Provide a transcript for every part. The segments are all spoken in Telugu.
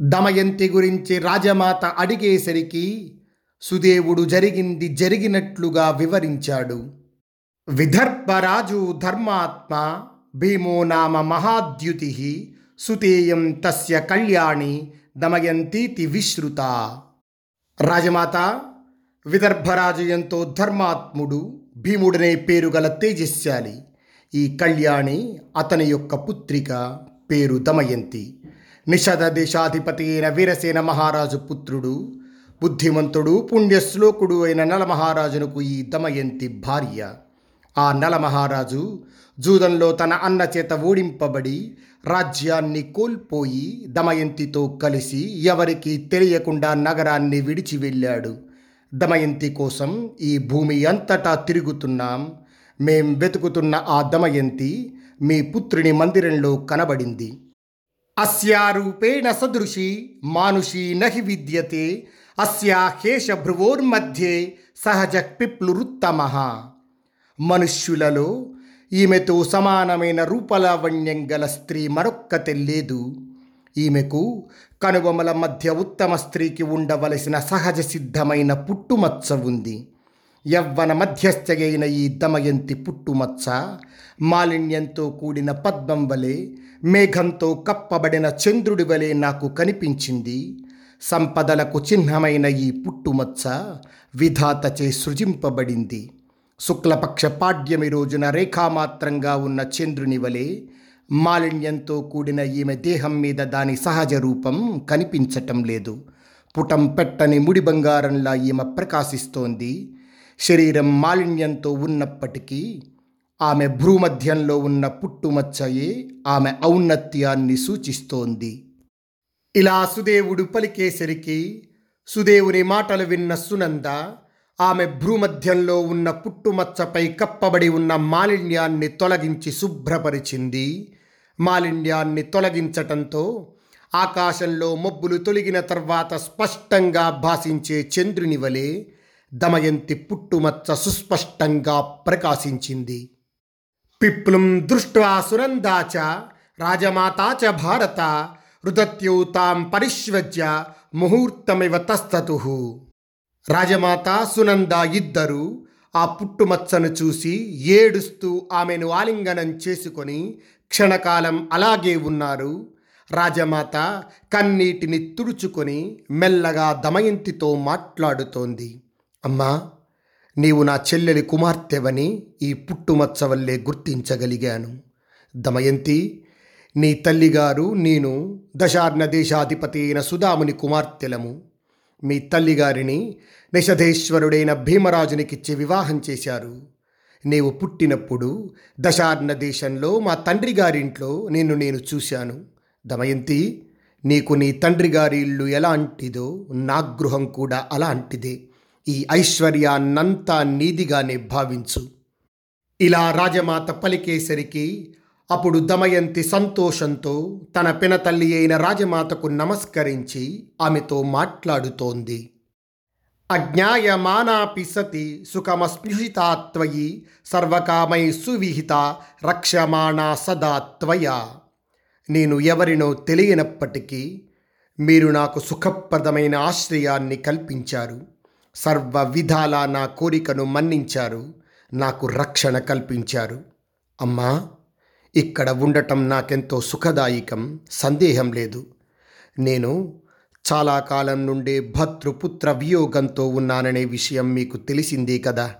దమయంతి గురించి రాజమాత అడిగేసరికి సుదేవుడు జరిగింది జరిగినట్లుగా వివరించాడు. విదర్భరాజు ధర్మాత్మ భీమో నామ మహాద్యుతి సుతేయం తస్య కళ్యాణి దమయంతీతి విశ్రుత. రాజమాత విదర్భరాజు ఎంతో ధర్మాత్ముడు భీముడనే పేరు గల తేజస్శాలి ఈ కళ్యాణి అతని యొక్క పుత్రిక పేరు దమయంతి. నిషధ దేశాధిపతి అయిన వీరసేన మహారాజు పుత్రుడు బుద్ధిమంతుడు పుణ్యశ్లోకుడు అయిన నలమహారాజునకు ఈ దమయంతి భార్య. ఆ నలమహారాజు జూదంలో తన అన్న చేత ఓడింపబడి రాజ్యాన్ని కోల్పోయి దమయంతితో కలిసి ఎవరికీ తెలియకుండా నగరాన్ని విడిచి వెళ్ళాడు. దమయంతి కోసం ఈ భూమి అంతటా తిరుగుతున్నాం. మేం వెతుకుతున్న ఆ దమయంతి మీ పుత్రుని మందిరంలో కనబడింది. అస్యారూపేణ సదృశి మానుషీ నహి విద్యతే అస్యా భ్రువోర్మధ్యే సహజ పిప్లురుత్తమ. మనుష్యులలో ఈమెతో సమానమైన రూపలావణ్యం గల స్త్రీ మరొక్కతే లేదు. ఈమెకు కనుబొమల మధ్య ఉత్తమ స్త్రీకి ఉండవలసిన సహజ సిద్ధమైన పుట్టుమచ్చ ఉంది. యవ్వన మధ్యస్థయైన ఈ దమయంతి పుట్టుమచ్చ మాలిన్యంతో కూడిన పద్మం వలె మేఘంతో కప్పబడిన చంద్రుడి వలె నాకు కనిపించింది. సంపదలకు చిహ్నమైన ఈ పుట్టుమచ్చ విధాతచే సృజింపబడింది. శుక్లపక్ష పాడ్యమి రోజున రేఖామాత్రంగా ఉన్న చంద్రుని వలె మాలిన్యంతో కూడిన ఈమె దేహం మీద దాని సహజ రూపం కనిపించటం లేదు. పుటం పెట్టని ముడి బంగారంలా ఈమె ప్రకాశిస్తోంది. శరీరం మాలిన్యంతో ఉన్నప్పటికీ ఆమె భ్రూమధ్యంలో ఉన్న పుట్టుమచ్చయే ఆమె ఔన్నత్యాన్ని సూచిస్తోంది. ఇలా సుదేవుడు పలికేసరికి సుదేవుని మాటలు విన్న సునంద ఆమె భ్రూమధ్యంలో ఉన్న పుట్టుమచ్చపై కప్పబడి ఉన్న మాలిన్యాన్ని తొలగించి శుభ్రపరిచింది. మాలిన్యాన్ని తొలగించటంతో ఆకాశంలో మబ్బులు తొలగిన తర్వాత స్పష్టంగా భాషించే చంద్రుని వలె దమయంతి పుట్టుమచ్చ సుస్పష్టంగా ప్రకాశించింది. పిప్లుం దృష్ట్వా సునందా చ రాజమాతా చ భారత రుదత్యూతాం పరిష్వజ్య ముహూర్తమివ తస్తతు. రాజమాత సునంద ఇద్దరు ఆ పుట్టుమచ్చను చూసి ఏడుస్తూ ఆమెను ఆలింగనం చేసుకొని క్షణకాలం అలాగే ఉన్నారు. రాజమాత కన్నీటిని తుడుచుకొని మెల్లగా దమయంతితో మాట్లాడుతోంది. అమ్మా నీవు నా చెల్లెలి కుమార్తెవని ఈ పుట్టుమచ్చ వల్లే గుర్తించగలిగాను. దమయంతి నీ తల్లిగారు నేను దశార్ణ దేశాధిపతి అయిన సుధాముని కుమార్తెలము. మీ తల్లిగారిని నిషధేశ్వరుడైన భీమరాజునికిచ్చి వివాహం చేశారు. నీవు పుట్టినప్పుడు దశార్ణ దేశంలో మా తండ్రి గారింట్లో నిన్ను నేను చూశాను. దమయంతి నీకు నీ తండ్రి గారి ఇల్లు ఎలాంటిదో నా గృహం కూడా అలాంటిదే. ఈ ఐశ్వర్యాన్నంతా నీదిగానే భావించు. ఇలా రాజమాత పలికేసరికి అప్పుడు దమయంతి సంతోషంతో తన పినతల్లి అయిన రాజమాతకు నమస్కరించి ఆమెతో మాట్లాడుతోంది. అజ్ఞాయమానాపి సతి సుఖమస్పృహితాత్వయి సర్వకామై సువిహిత రక్షమాణా సదాత్వయ నేను ఎవరినో తెలియనప్పటికీ మీరు నాకు సుఖప్రదమైన ఆశ్రయాన్ని కల్పించారు. సర్వ విధాలా నా కోరికను మన్నించారు నాకు రక్షణ కల్పించారు. అమ్మా ఇక్కడ ఉండటం నాకెంతో సుఖదాయకం సందేహం లేదు. నేను చాలా కాలం నుండే భర్తృపుత్ర వియోగంతో ఉన్నాననే విషయం మీకు తెలిసిందే కదా.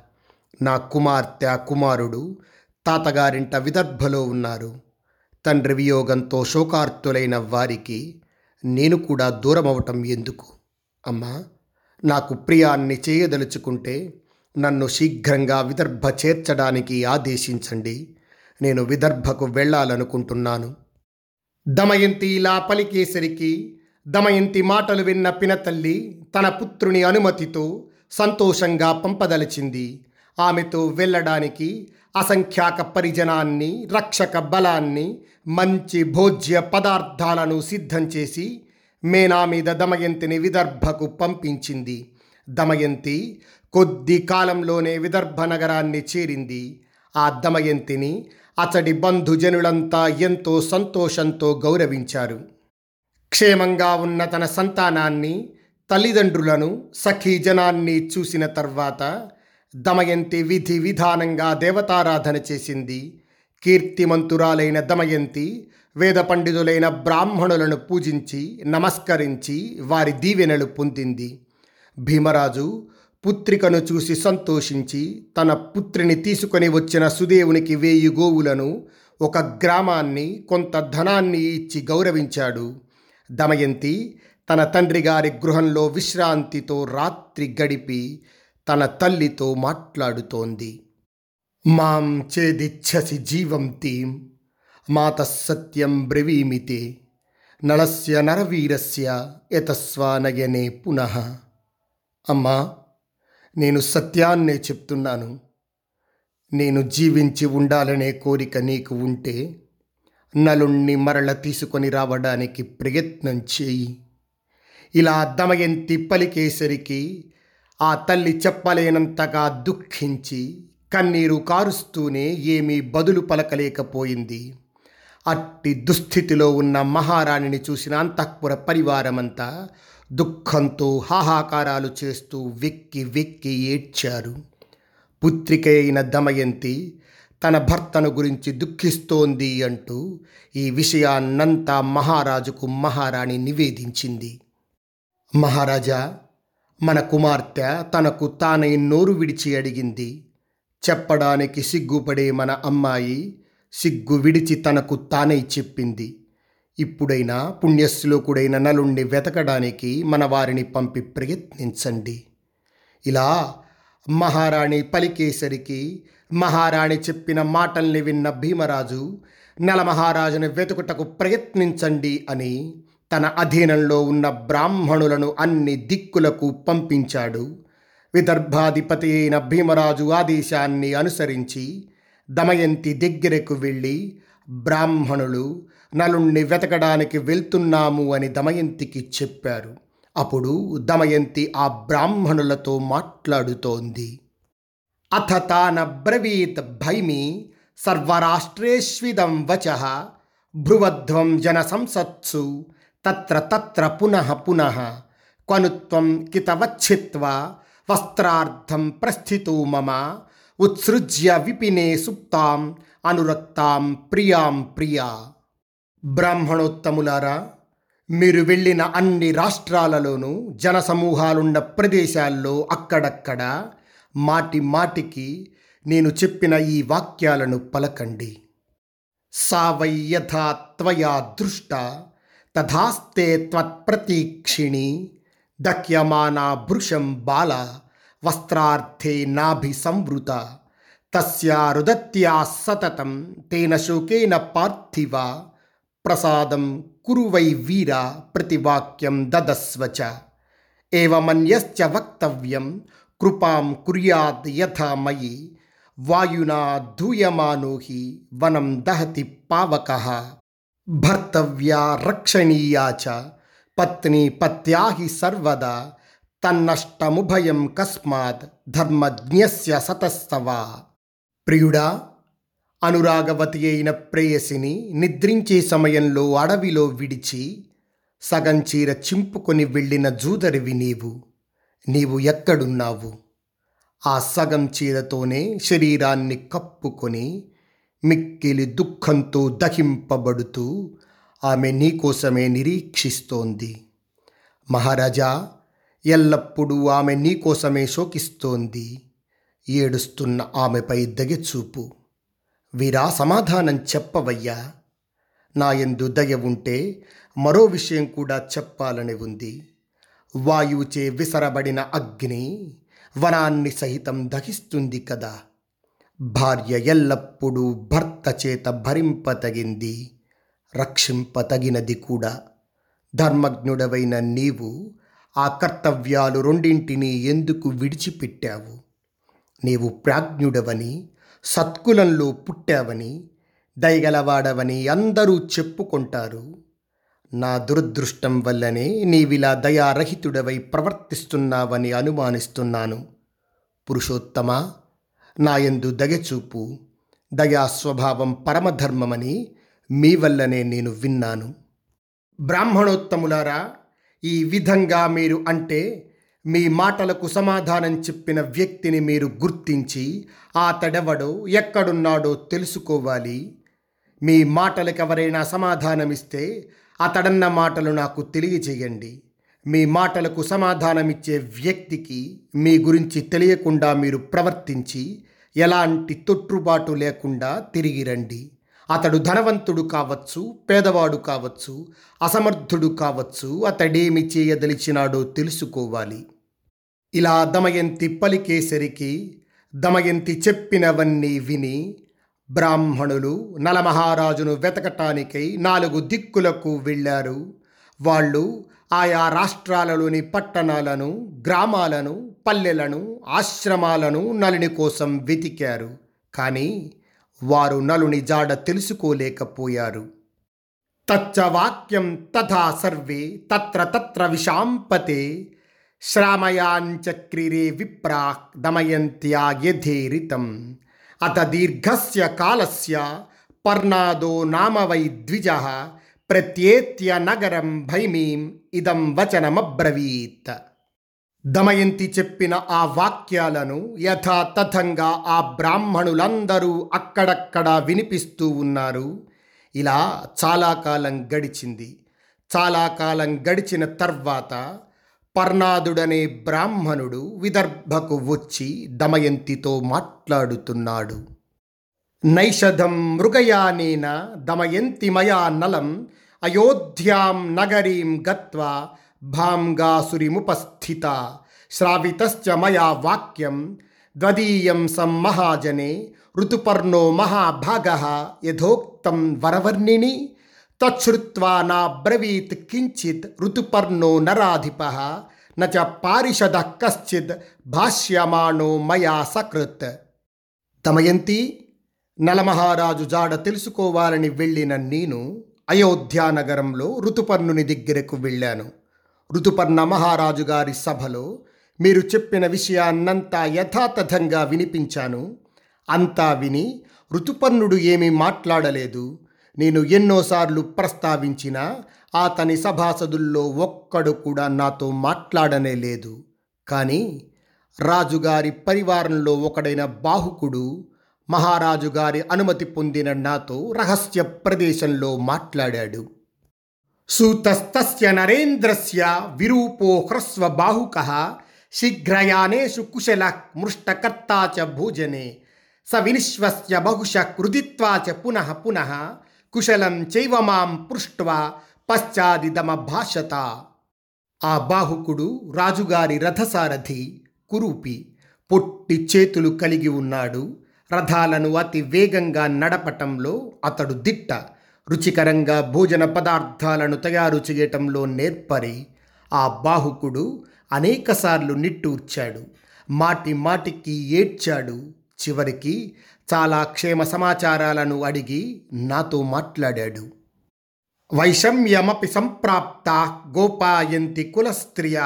నా కుమార్తె కుమారుడు తాతగారింట విదర్భలో ఉన్నారు. తండ్రి వియోగంతో శోకార్తులైన వారికి నేను కూడా దూరమవటం ఎందుకు? అమ్మా నాకు ప్రియాన్ని చేయదలుచుకుంటే నన్ను శీఘ్రంగా విదర్భ చేర్చడానికి ఆదేశించండి. నేను విదర్భకు వెళ్ళాలనుకుంటున్నాను. దమయంతి ఇలా పలికేసరికి దమయంతి మాటలు విన్న పినతల్లి తన పుత్రుని అనుమతితో సంతోషంగా పంపదలిచింది. ఆమెతో వెళ్ళడానికి అసంఖ్యాక పరిజనాన్ని రక్షక బలాన్ని మంచి భోజ్య పదార్థాలను సిద్ధం చేసి మేనా మీద దమయంతిని విదర్భకు పంపించింది. దమయంతి కొద్ది కాలంలోనే విదర్భ నగరాన్ని చేరింది. ఆ దమయంతిని అతడి బంధుజనులంతా ఎంతో సంతోషంతో గౌరవించారు. క్షేమంగా ఉన్న తన సంతానాన్ని తల్లిదండ్రులను సఖీజనాన్ని చూసిన తర్వాత దమయంతి విధి విధానంగా దేవతారాధన చేసింది. కీర్తిమంతురాలైన దమయంతి వేద పండితులైన బ్రాహ్మణులను పూజించి నమస్కరించి వారి దీవెనలు పొందింది. భీమరాజు పుత్రికను చూసి సంతోషించి తన పుత్రిని తీసుకొని వచ్చిన సుదేవునికి వేయి గోవులను ఒక గ్రామాన్ని కొంత ధనాన్ని ఇచ్చి గౌరవించాడు. దమయంతి తన తండ్రి గారి గృహంలో విశ్రాంతితో రాత్రి గడిపి తన తల్లితో మాట్లాడుతోంది. మాం చేదిచ్ఛసి జీవం మాత సత్యం బ్రవీమితే నళస్య నరవీరస్య యతస్వానయనే పునః అమ్మా నేను సత్యాన్నే చెప్తున్నాను. నేను జీవించి ఉండాలనే కోరిక నీకు ఉంటే నలుణ్ణి మరల తీసుకొని రావడానికి ప్రయత్నం చేయి. ఇలా దమయంతి పలికేసరికి ఆ తల్లి చెప్పలేనంతగా దుఃఖించి కన్నీరు కారుస్తూనే ఏమీ బదులు పలకలేకపోయింది. అట్టి దుస్థితిలో ఉన్న మహారాణిని చూసిన అంతఃపుర పరివారమంతా దుఃఖంతో హాహాకారాలు చేస్తూ వెక్కి వెక్కి ఏడ్చారు. పుత్రిక అయిన దమయంతి తన భర్తను గురించి దుఃఖిస్తోంది అంటూ ఈ విషయాన్నంతా మహారాజుకు మహారాణి నివేదించింది. మహారాజా మన కుమార్తె తనకు తానై నోరు విడిచి అడిగింది. చెప్పడానికి సిగ్గుపడే మన అమ్మాయి సిగ్గు విడిచి తనకు తానై చెప్పింది. ఇప్పుడైనా పుణ్యశ్లోకుడైన నలుణ్ణి వెతకడానికి మన వారిని పంపి ప్రయత్నించండి. ఇలా మహారాణి పలికేసరికి మహారాణి చెప్పిన మాటల్ని విన్న భీమరాజు నలమహారాజును వెతుకుటకు ప్రయత్నించండి అని తన అధీనంలో ఉన్న బ్రాహ్మణులను అన్ని దిక్కులకు పంపించాడు. విదర్భాధిపతి అయిన భీమరాజు ఆదేశాన్ని అనుసరించి దమయంతి దగ్గరకు వెళ్ళి బ్రాహ్మణులు నలుణ్ణి వెతకడానికి వెళ్తున్నాము అని దమయంతికి చెప్పారు. అప్పుడు దమయంతి ఆ బ్రాహ్మణులతో మాట్లాడుతోంది. అథ తానబ్రవీత్ భైమి సర్వరాష్ట్రేష్విదం వచ భ్రువధ్వం జన సంసత్సు తత్ర తత్ర పునః పునః క్వనుత్వం కితవచ్చిత్వ వస్త్రార్థం ప్రస్థితో మమ ఉత్సృజ్య విపినే సుప్తాం అనురక్తాం ప్రియాం ప్రియా. బ్రాహ్మణోత్తములారా మీరు వెళ్ళిన అన్ని రాష్ట్రాలలోనూ జనసమూహాలున్న ప్రదేశాల్లో అక్కడక్కడ మాటి మాటికి నేను చెప్పిన ఈ వాక్యాలను పలకండి. సా యథా త్వయా దృష్ట తథాస్తే త్వత్ప్రతీక్షిణి దక్యమానా భృశం బాల వస్త్రార్థే నాభి సంవృత తస్యా రుదత్యా సతతం తేన శోకేన పార్థివ. ప్రసాదం కురువై వీర ప్రతివాక్యం దదస్వచ ఏవమన్యశ్చ వక్తవ్యం కృపాం కుర్యాద్ యథా మయి. వాయునా ధూయమానో హి వనం దహతి పావకః. భర్తవ్యా రక్షణీయా చ. పత్ని పత్యా హి సర్వదా. తన్నష్టముభయం కస్మాత్ ధర్మజ్ఞస్య సతస్తవా. ప్రియుడా అనురాగవతి అయిన ప్రేయసిని నిద్రించే సమయంలో అడవిలో విడిచి సగం చీర చింపుకొని వెళ్ళిన జూదరివి నీవు నీవు ఎక్కడున్నావు? ఆ సగం చీరతోనే శరీరాన్ని కప్పుకొని మిక్కిలి దుఃఖంతో దహింపబడుతూ ఆమె నీకోసమే నిరీక్షిస్తోంది. మహారాజా ఎల్లప్పుడూ ఆమె నీకోసమే శోకిస్తోంది. ఏడుస్తున్న ఆమెపై దగెచూపు వీరా సమాధానం చెప్పవయ్యా. నా యందు దయ ఉంటే మరో విషయం కూడా చెప్పాలని ఉంది. వాయువుచే విసరబడిన అగ్ని వనాన్ని సహితం దహిస్తుంది కదా. భార్య ఎల్లప్పుడూ భర్త చేత భరింపతగింది. రక్షింపతగినది కూడా. ధర్మజ్ఞుడవైన నీవు ఆ కర్తవ్యాలు రెండింటినీ ఎందుకు విడిచిపెట్టావు? నీవు ప్రాజ్ఞుడవని సత్కులంలో పుట్టావని దయగలవాడవని అందరూ చెప్పుకుంటారు. నా దురదృష్టం వల్లనే నీవిలా దయారహితుడవై ప్రవర్తిస్తున్నావని అనుమానిస్తున్నాను. పురుషోత్తమ నాయందు దగచూపు దయా స్వభావం పరమధర్మమని మీ వల్లనే నేను విన్నాను. బ్రాహ్మణోత్తములారా ఈ విధంగా మీరు అంటే మీ మాటలకు సమాధానం చెప్పిన వ్యక్తిని మీరు గుర్తించి అతడెవడో ఎక్కడున్నాడో తెలుసుకోవాలి. మీ మాటలకు ఎవరైనా సమాధానమిస్తే అతడన్న మాటలు నాకు తెలియజేయండి. మీ మాటలకు సమాధానమిచ్చే వ్యక్తికి మీ గురించి తెలియకుండా మీరు ప్రవర్తించి ఎలాంటి తొట్టుబాటు లేకుండా తిరిగి రండి. అతడు ధనవంతుడు కావచ్చు పేదవాడు కావచ్చు అసమర్థుడు కావచ్చు అతడేమి చేయదలిచినాడో తెలుసుకోవాలి. ఇలా దమయంతి పలికేసరికి దమయంతి చెప్పినవన్నీ విని బ్రాహ్మణులు నలమహారాజును వెతకటానికై నాలుగు దిక్కులకు వెళ్ళారు. వాళ్ళు ఆయా రాష్ట్రాలలోని పట్టణాలను గ్రామాలను పల్లెలను ఆశ్రమాలను నలిని కోసం వెతికారు. కానీ వారు నలుని జాడ తెలుసుకోలేకపోయారు. తచ్చ వాక్యం తథా సర్వే తత్ర తత్ర విషాంపతే శ్రామయాంచక్రిరే విప్రా దమయంత్యా యథేరితం. అత దీర్ఘస్య కాలస్య పర్ణాదో నామ వై ద్విజ ప్రత్యేత్య నగరం భైమీం ఇదం వచనమబ్రవీత్. దమయంతి చెప్పిన ఆ వాక్యాలను యథాతథంగా ఆ బ్రాహ్మణులందరూ అక్కడక్కడ వినిపిస్తూ ఉన్నారు. ఇలా చాలా కాలం గడిచింది. చాలా కాలం గడిచిన తర్వాత పర్ణాదుడనే బ్రాహ్మణుడు విదర్భకు వచ్చి దమయంతితో మాట్లాడుతున్నాడు. నైషధం మృగయానేన దమయంతిమయా నలం అయోధ్యాం నగరీం గత్వా భాంగాసురిముపస్థిత శ్రావితశ్చ మయా వాక్యం ద్వదీయం సం మహాజనే ఋతుపర్ణో మహాభాగ యథోక్తం వరవర్ణిని తచ్చుత్వా నాబ్రవీత్ కించిత్ ఋతుపర్ణో నరాధిప నచ పారిషద కశ్చిద్ భాష్యమాణో మయా సకృత్. దమయంతి నలమహారాజు జాడ తెలుసుకోవాలని వెళ్ళిన నేను అయోధ్యానగరంలో ఋతుపర్ణుని దగ్గరకు వెళ్ళాను. ఋతుపర్ణ మహారాజు గారి సభలో మీరు చెప్పిన విషయాన్నంతా యథాతథంగా వినిపించాను. అంతా విని ఋతుపర్ణుడు ఏమీ మాట్లాడలేదు. నేను ఎన్నోసార్లు ప్రస్తావించినా అతని సభాసదుల్లో ఒక్కడు కూడా నాతో మాట్లాడనే లేదు. కానీ రాజుగారి పరివారంలో ఒకడైన బాహుకుడు మహారాజు గారి అనుమతి పొందిన నాతో రహస్య ప్రదేశంలో మాట్లాడాడు. సూతస్తస్య నరేంద్రస్య విరూపో హ్రస్వ బాహుక శీఘ్రయానేషు కుశల మృష్టకర్తా చ భోజనే స వినిశ్వస్య బహుశ కృదిత్వాచ చ పునః పునః కుశలం చైవ మాం పృష్ట్వా పశ్చాదిదమ భాషత ఆ బాహుకుడు రాజుగారి రథసారథి కురూపి పొట్టి చేతులు కలిగి ఉన్నాడు రథాలను అతి వేగంగా నడపటంలో అతడు దిట్ట. రుచికరంగా భోజన పదార్థాలను తయారు చేయటంలో నేర్పరి ఆ బాహుకుడు అనేకసార్లు నిట్టూర్చాడు మాటి మాటికి ఏడ్చాడు. చివరికి చాలా క్షేమ సమాచారాలను అడిగి నాతో మాట్లాడాడు. వైషమ్యమపి సంప్రాప్త గోపాయంతి కులస్త్రియ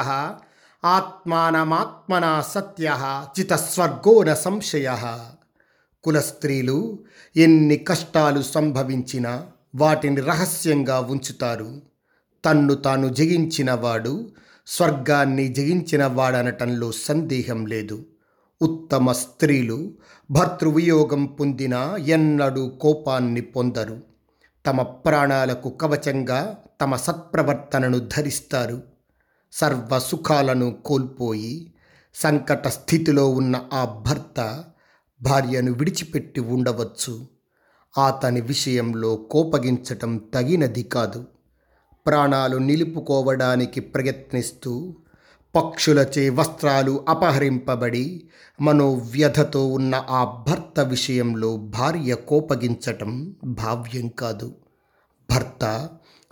ఆత్మానమాత్మనా సత్య చితస్వర్గోన సంశయ. కులస్త్రీలు ఎన్ని కష్టాలు సంభవించినా వాటిని రహస్యంగా ఉంచుతారు. తన్ను తాను జయించినవాడు స్వర్గాన్ని జగించినవాడనటంలో సందేహం లేదు. ఉత్తమ స్త్రీలు భర్తృవియోగం పొందినా ఎన్నడూ కోపాన్ని పొందరు. తమ ప్రాణాలకు కవచంగా తమ సత్ప్రవర్తనను ధరిస్తారు. సర్వ సుఖాలను కోల్పోయి సంకట స్థితిలో ఉన్న ఆ భర్త భార్యను విడిచిపెట్టి ఉండవచ్చు. అతని విషయంలో కోపగించటం తగినది కాదు. ప్రాణాలు నిలుపుకోవడానికి ప్రయత్నిస్తూ పక్షులచే వస్త్రాలు అపహరింపబడి మనోవ్యధతో ఉన్న ఆ భర్త విషయంలో భార్య కోపగించటం భావ్యం కాదు. భర్త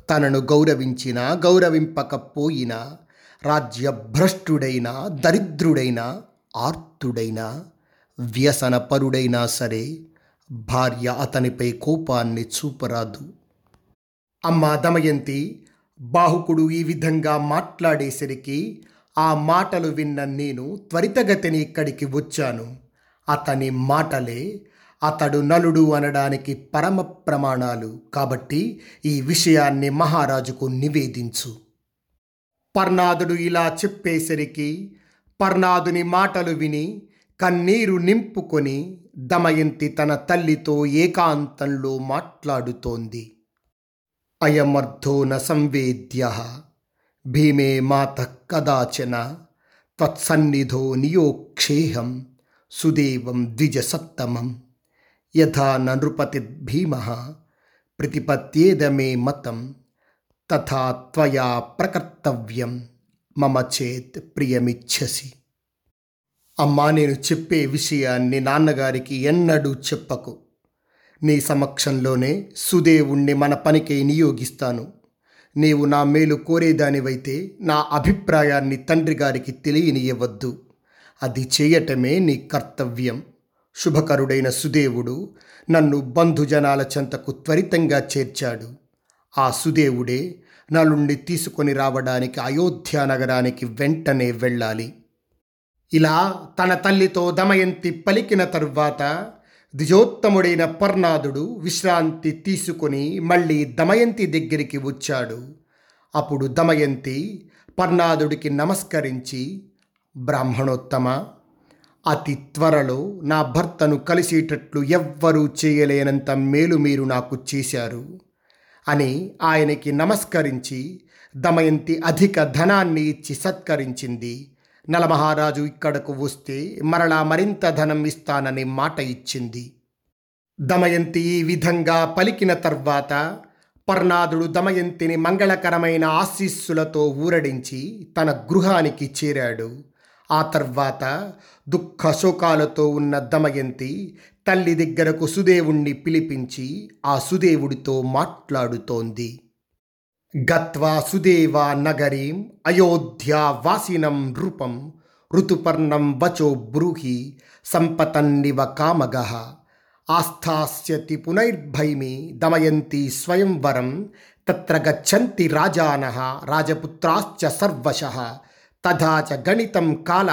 తనను గౌరవించినా గౌరవింపకపోయినా రాజ్యభ్రష్టుడైనా దరిద్రుడైనా ఆర్తుడైనా వ్యసనపరుడైనా సరే భార్య అతనిపై కోపాన్ని చూపరాదు. అమ్మా దమయంతి బాహుకుడు ఈ విధంగా మాట్లాడేసరికి ఆ మాటలు విన్న నేను త్వరితగతిని ఇక్కడికి వచ్చాను. అతని మాటలే అతడు నలుడు అనడానికి పరమ ప్రమాణాలు కాబట్టి ఈ విషయాన్ని మహారాజుకు నివేదించు. పర్ణాదుడు ఇలా చెప్పేసరికి పర్ణాదుని మాటలు విని కన్నీరు నింపుకొని దమయంతి తన తల్లితో ఏకాంతంలో మాట్లాడుతోంది. అయమర్థో న సంవేద్య భీమే మాత కదాచన తత్సన్నిధో నియోక్షేహం సుదేవం ద్విజసత్తమం యథా న నృపతిర్భీమ ప్రతిపత్యేదమే మతం తథా త్వయా ప్రకర్తవ్యం మమ చేత్ ప్రియమిచ్చసి అమ్మా నేను చెప్పే విషయాన్ని నాన్నగారికి ఎన్నడూ చెప్పకు. నీ సమక్షంలోనే సుదేవుణ్ణి మన పనికై నియోగిస్తాను. నీవు నా మేలు కోరేదానివైతే నా అభిప్రాయాన్ని తండ్రి గారికి తెలియనియవద్దు. అది చేయటమే నీ కర్తవ్యం. శుభకరుడైన సుదేవుడు నన్ను బంధుజనాల చెంతకు త్వరితంగా చేర్చాడు. ఆ సుదేవుడే నలుణ్ణి తీసుకొని రావడానికి అయోధ్య నగరానికి వెంటనే వెళ్ళాలి. ఇలా తన తల్లితో దమయంతి పలికిన తరువాత ద్విజోత్తముడైన పర్ణాదుడు విశ్రాంతి తీసుకొని మళ్ళీ దమయంతి దగ్గరికి వచ్చాడు. అప్పుడు దమయంతి పర్ణాదుడికి నమస్కరించి బ్రాహ్మణోత్తమ అతి త్వరలో నా భర్తను కలిసేటట్లు ఎవ్వరూ చేయలేనంత మేలు మీరు నాకు చేశారు అని ఆయనకి నమస్కరించి దమయంతి అధిక ధనాన్ని ఇచ్చి సత్కరించింది. నలమహారాజు ఇక్కడకు వస్తే మరలా మరింత ధనం ఇస్తానని మాట ఇచ్చింది. దమయంతి ఈ విధంగా పలికిన తర్వాత పర్ణాదుడు దమయంతిని మంగళకరమైన ఆశీస్సులతో ఊరడించి తన గృహానికి చేరాడు. ఆ తర్వాత దుఃఖ శోకాలతో ఉన్న దమయంతి తల్లి దగ్గరకు సుదేవుణ్ణి పిలిపించి ఆ సుదేవుడితో మాట్లాడుతోంది. గత్వా సుదేవా నగరీం అయోధ్యా వాసినం నృపం ఋతుపర్ణం వచో బ్రూహి సంపతన్నివ కామగ ఆస్థాస్యతి పునైర్భైమి దమయంతి స్వయంవరం తత్ర గచ్చంతి రాజాన రాజపుత్రాశ్చ సర్వశ తథా చ గణితం కాల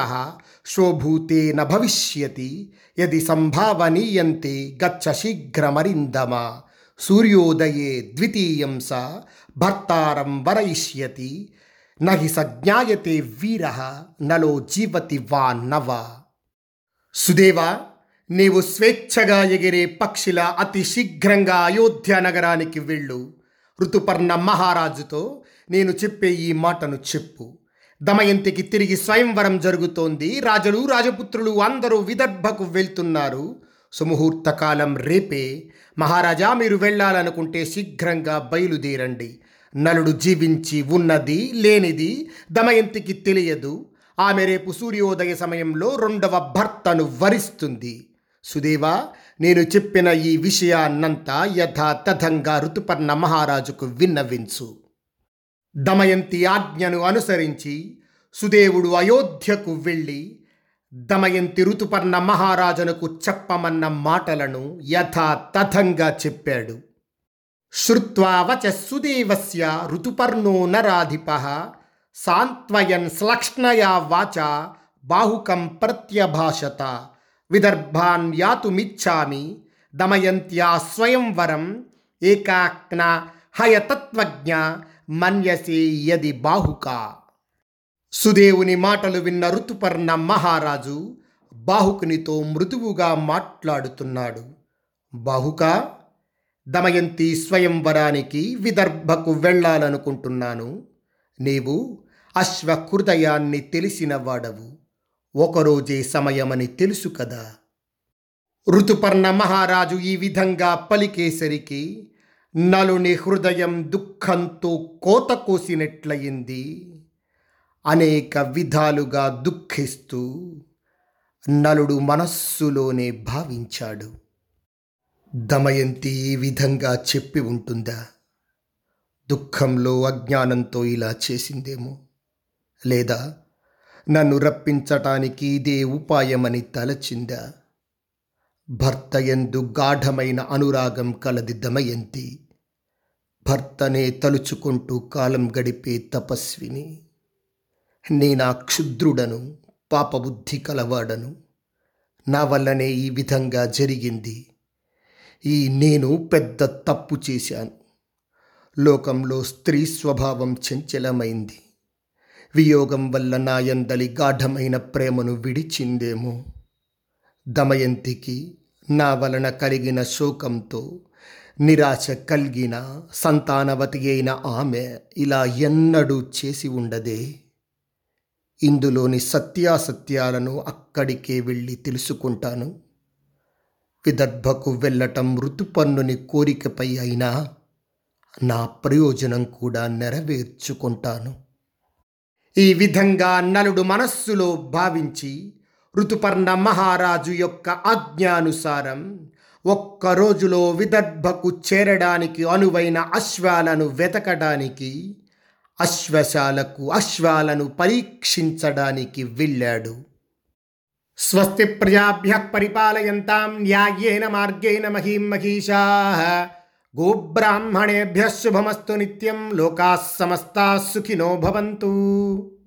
శోభూతేన భవిష్యతి యది సంభావనీయంతే గచ్చ శీఘ్రమరిందమా సూర్యోదయే ద్వితీయం స భర్తారం వరయిష్యతి నహి సజ్ఞాయతే వీర నలో జీవతి వా నవ. సుదేవా నీవు స్వేచ్ఛగా ఎగిరే పక్షిలా అతి శీఘ్రంగా అయోధ్య నగరానికి వెళ్ళు. ఋతుపర్ణ మహారాజుతో నేను చెప్పే ఈ మాటను చెప్పు. దమయంతికి తిరిగి స్వయంవరం జరుగుతోంది. రాజులు రాజపుత్రులు అందరూ విదర్భకు వెళ్తున్నారు. సుముహూర్త కాలం రేపే మహారాజా మీరు వెళ్ళాలనుకుంటే శీఘ్రంగా బయలుదేరండి. నలుడు జీవించి ఉన్నది లేనిది దమయంతికి తెలియదు. ఆమె రేపు సూర్యోదయ సమయంలో రెండవ భర్తను వరిస్తుంది. సుదేవా నేను చెప్పిన ఈ విషయాన్నంతా యథాతథంగా ఋతుపర్ణ మహారాజుకు విన్నవించు. దమయంతి ఆజ్ఞను అనుసరించి సుదేవుడు అయోధ్యకు వెళ్ళి దమయంతి ఋతుపర్ణ మహారాజునకు చెప్పమన్న మాటలను యథాతథంగా చెప్పాడు. శ్రుత్వా వచ ఋతుపర్ణో నరాధిప సాంత్వయన్ శ్లక్ష్ణయా వాచ బాహుకం ప్రత్యభాషత విదర్భాన్ యాతుమిచ్చామి దమయంత్యా స్వయంవరం ఏకాక్న హయతత్వజ్ఞ మన్యసే యది బాహుకా సుదేవుని మాటలు విన్న ఋతుపర్ణ మహారాజు బాహుకునితో మృదువుగా మాట్లాడుతున్నాడు. బాహుక దమయంతి స్వయంవరానికి విదర్భకు వెళ్ళాలనుకుంటున్నాను. నీవు అశ్వహృదయాన్ని తెలిసిన వాడవు ఒకరోజే సమయమని తెలుసు కదా. ఋతుపర్ణ మహారాజు ఈ విధంగా పలికేసరికి నలుని హృదయం దుఃఖంతో కోత కోసినట్లయింది. అనేక విధాలుగా దుఃఖిస్తూ నలుడు మనస్సులోనే భావించాడు. దమయంతి ఈ విధంగా చెప్పి ఉంటుందా? దుఃఖంలో అజ్ఞానంతో ఇలా చేసిందేమో? లేదా నన్ను రప్పించటానికి ఇదే ఉపాయమని తలచిందా? భర్త ఎందు గాఢమైన అనురాగం కలది దమయంతి. భర్తనే తలుచుకుంటూ కాలం గడిపే తపస్విని. నేనా క్షుద్రుడను పాపబుద్ధి కలవాడను. నా వల్లనే ఈ విధంగా జరిగింది. ఈ నేను పెద్ద తప్పు చేశాను. లోకంలో స్త్రీ స్వభావం చంచలమైంది. వియోగం వల్ల నా యందలి గాఢమైన ప్రేమను విడిచిందేమో. దమయంతికి నా వలన కలిగిన శోకంతో నిరాశ కలిగిన సంతానవతి అయిన ఆమె ఇలా ఎన్నడూ చేసి ఉండదే. ఇందులోని సత్యాసత్యాలను అక్కడికే వెళ్ళి తెలుసుకుంటాను. విదర్భకు వెళ్ళటం ఋతుపన్నుని కోరికపై అయినా నా ప్రయోజనం కూడా నెరవేర్చుకుంటాను. ఈ విధంగా నలుడు మనస్సులో భావించి ఋతుపర్ణ మహారాజు యొక్క ఆజ్ఞానుసారం ఒక్క రోజులో విదర్భకు చేరడానికి అనువైన అశ్వాలను వెతకడానికి అశ్వశాలకు అశ్వాలను పరీక్షించడానికి వెళ్ళాడు. స్వస్తి ప్రజాభ్య పరిపాలయంతాం న్యాయేన మార్గేణ మహీం మహిషా. గోబ్రాహ్మణేభ్య శుభమస్తు నిత్యం లోకా సమస్తా సుఖినో భవంతు.